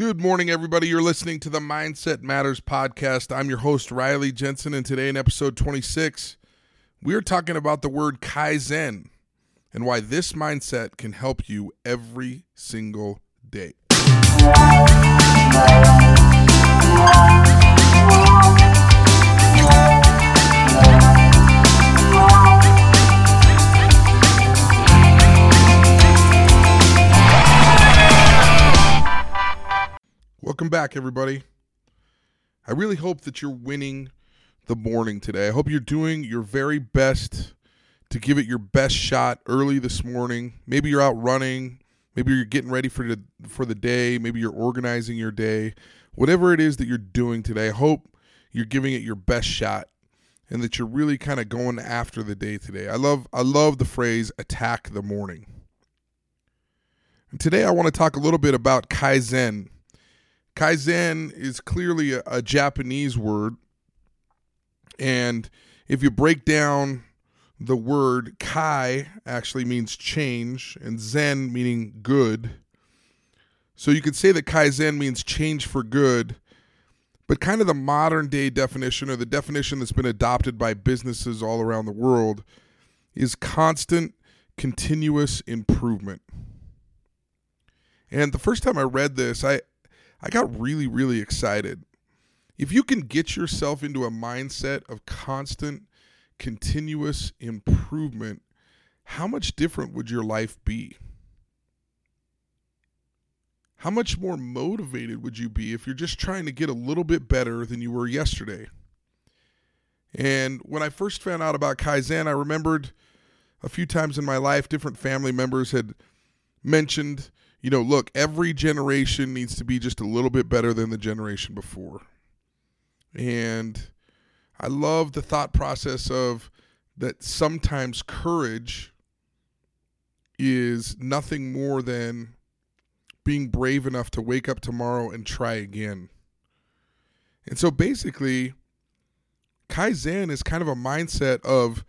Good morning, everybody. You're listening to the Mindset Matters podcast. I'm your host, Riley Jensen, and today in episode 26, we're talking about the word Kaizen and why this mindset can help you every single day. Welcome back, everybody. I really hope that you're winning the morning today. I hope you're doing your very best to give it your best shot early this morning. Maybe you're out running, maybe you're getting ready for the for the day, maybe you're organizing your day. Whatever it is that you're doing today, I hope you're giving it your best shot and that you're really kind of going after the day today. I love I love the phrase attack the morning. And today I want to talk a little bit about kaizen Kaizen is clearly a, a Japanese word. And if you break down the word kai actually means change and zen meaning good. So you could say that kaizen means change for good, but kind of the modern day definition or the definition that's been adopted by businesses all around the world is constant continuous improvement. And the first time I read this, I I got really, really excited. If you can get yourself into a mindset of constant, continuous improvement, how much different would your life be? How much more motivated would you be if you're just trying to get a little bit better than you were yesterday? And when I first found out about Kaizen, I remembered a few times in my life different family members had mentioned you know, look, every generation needs to be just a little bit better than the generation before. And I love the thought process of that sometimes courage is nothing more than being brave enough to wake up tomorrow and try again. And so basically, Kaizen is kind of a mindset of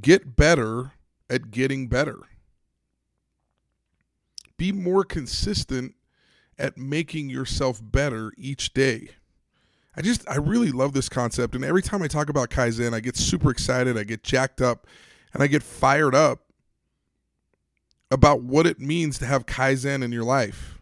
get better at getting better be more consistent at making yourself better each day. I just I really love this concept and every time I talk about Kaizen I get super excited, I get jacked up and I get fired up about what it means to have Kaizen in your life.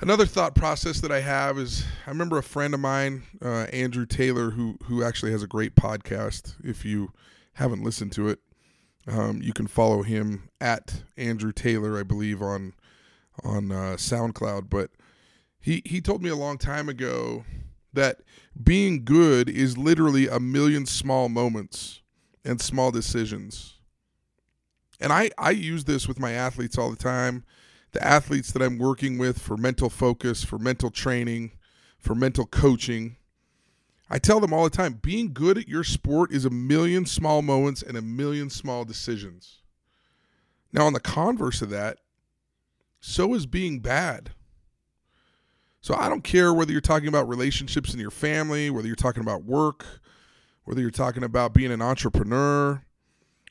Another thought process that I have is I remember a friend of mine, uh, Andrew Taylor, who who actually has a great podcast. If you haven't listened to it, um, you can follow him at Andrew Taylor, I believe, on on uh, SoundCloud. But he he told me a long time ago that being good is literally a million small moments and small decisions. And I I use this with my athletes all the time. The athletes that I'm working with for mental focus, for mental training, for mental coaching I tell them all the time being good at your sport is a million small moments and a million small decisions. Now, on the converse of that, so is being bad. So I don't care whether you're talking about relationships in your family, whether you're talking about work, whether you're talking about being an entrepreneur,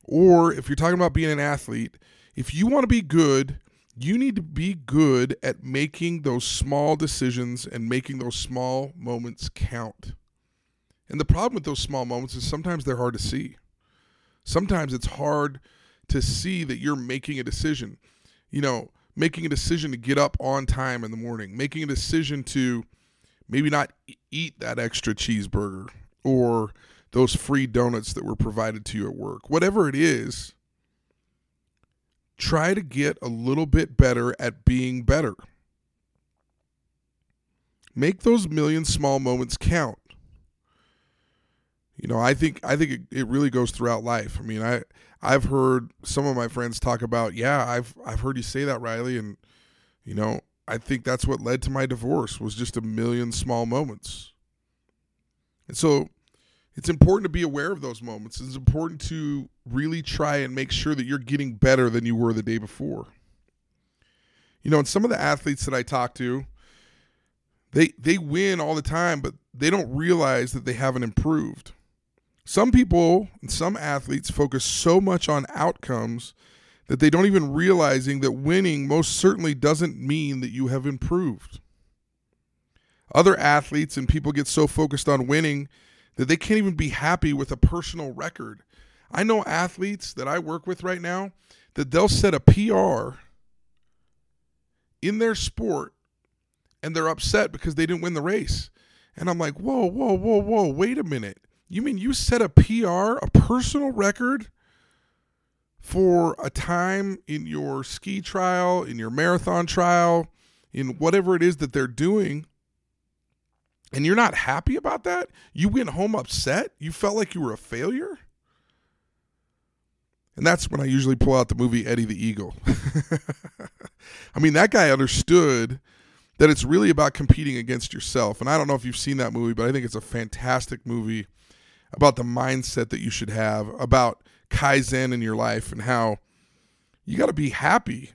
or if you're talking about being an athlete. If you want to be good, you need to be good at making those small decisions and making those small moments count. And the problem with those small moments is sometimes they're hard to see. Sometimes it's hard to see that you're making a decision. You know, making a decision to get up on time in the morning, making a decision to maybe not eat that extra cheeseburger or those free donuts that were provided to you at work. Whatever it is, try to get a little bit better at being better. Make those million small moments count you know, I think I think it, it really goes throughout life. I mean, I I've heard some of my friends talk about, yeah, I've I've heard you say that, Riley, and you know, I think that's what led to my divorce was just a million small moments. And so it's important to be aware of those moments. It's important to really try and make sure that you're getting better than you were the day before. You know, and some of the athletes that I talk to, they they win all the time, but they don't realize that they haven't improved. Some people, some athletes focus so much on outcomes that they don't even realizing that winning most certainly doesn't mean that you have improved. Other athletes and people get so focused on winning that they can't even be happy with a personal record. I know athletes that I work with right now that they'll set a PR in their sport and they're upset because they didn't win the race. And I'm like, whoa, whoa, whoa, whoa, wait a minute. You mean you set a PR, a personal record for a time in your ski trial, in your marathon trial, in whatever it is that they're doing, and you're not happy about that? You went home upset? You felt like you were a failure? And that's when I usually pull out the movie Eddie the Eagle. I mean, that guy understood that it's really about competing against yourself. And I don't know if you've seen that movie, but I think it's a fantastic movie about the mindset that you should have about Kaizen in your life and how you got to be happy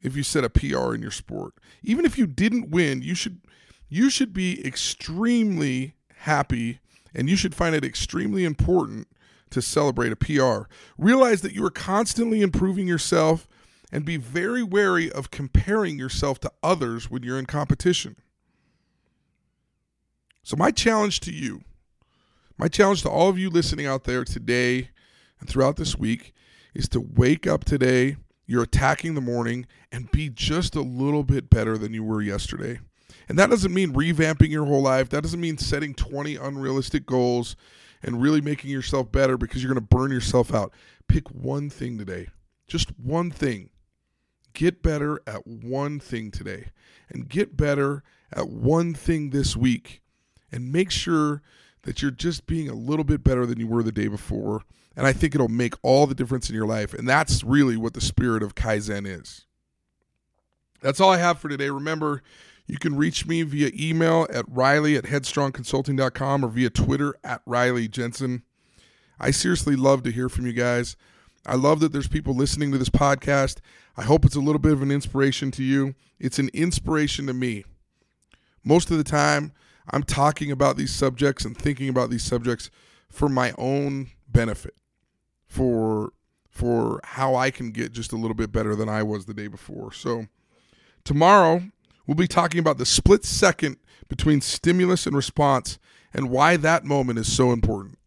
if you set a PR in your sport. Even if you didn't win, you should you should be extremely happy and you should find it extremely important to celebrate a PR. Realize that you are constantly improving yourself and be very wary of comparing yourself to others when you're in competition. So, my challenge to you, my challenge to all of you listening out there today and throughout this week is to wake up today, you're attacking the morning, and be just a little bit better than you were yesterday. And that doesn't mean revamping your whole life. That doesn't mean setting 20 unrealistic goals and really making yourself better because you're going to burn yourself out. Pick one thing today, just one thing. Get better at one thing today and get better at one thing this week and make sure that you're just being a little bit better than you were the day before. And I think it'll make all the difference in your life. And that's really what the spirit of Kaizen is. That's all I have for today. Remember, you can reach me via email at riley at headstrongconsulting.com or via Twitter at Riley Jensen. I seriously love to hear from you guys. I love that there's people listening to this podcast. I hope it's a little bit of an inspiration to you. It's an inspiration to me. Most of the time, I'm talking about these subjects and thinking about these subjects for my own benefit, for for how I can get just a little bit better than I was the day before. So, tomorrow we'll be talking about the split second between stimulus and response and why that moment is so important.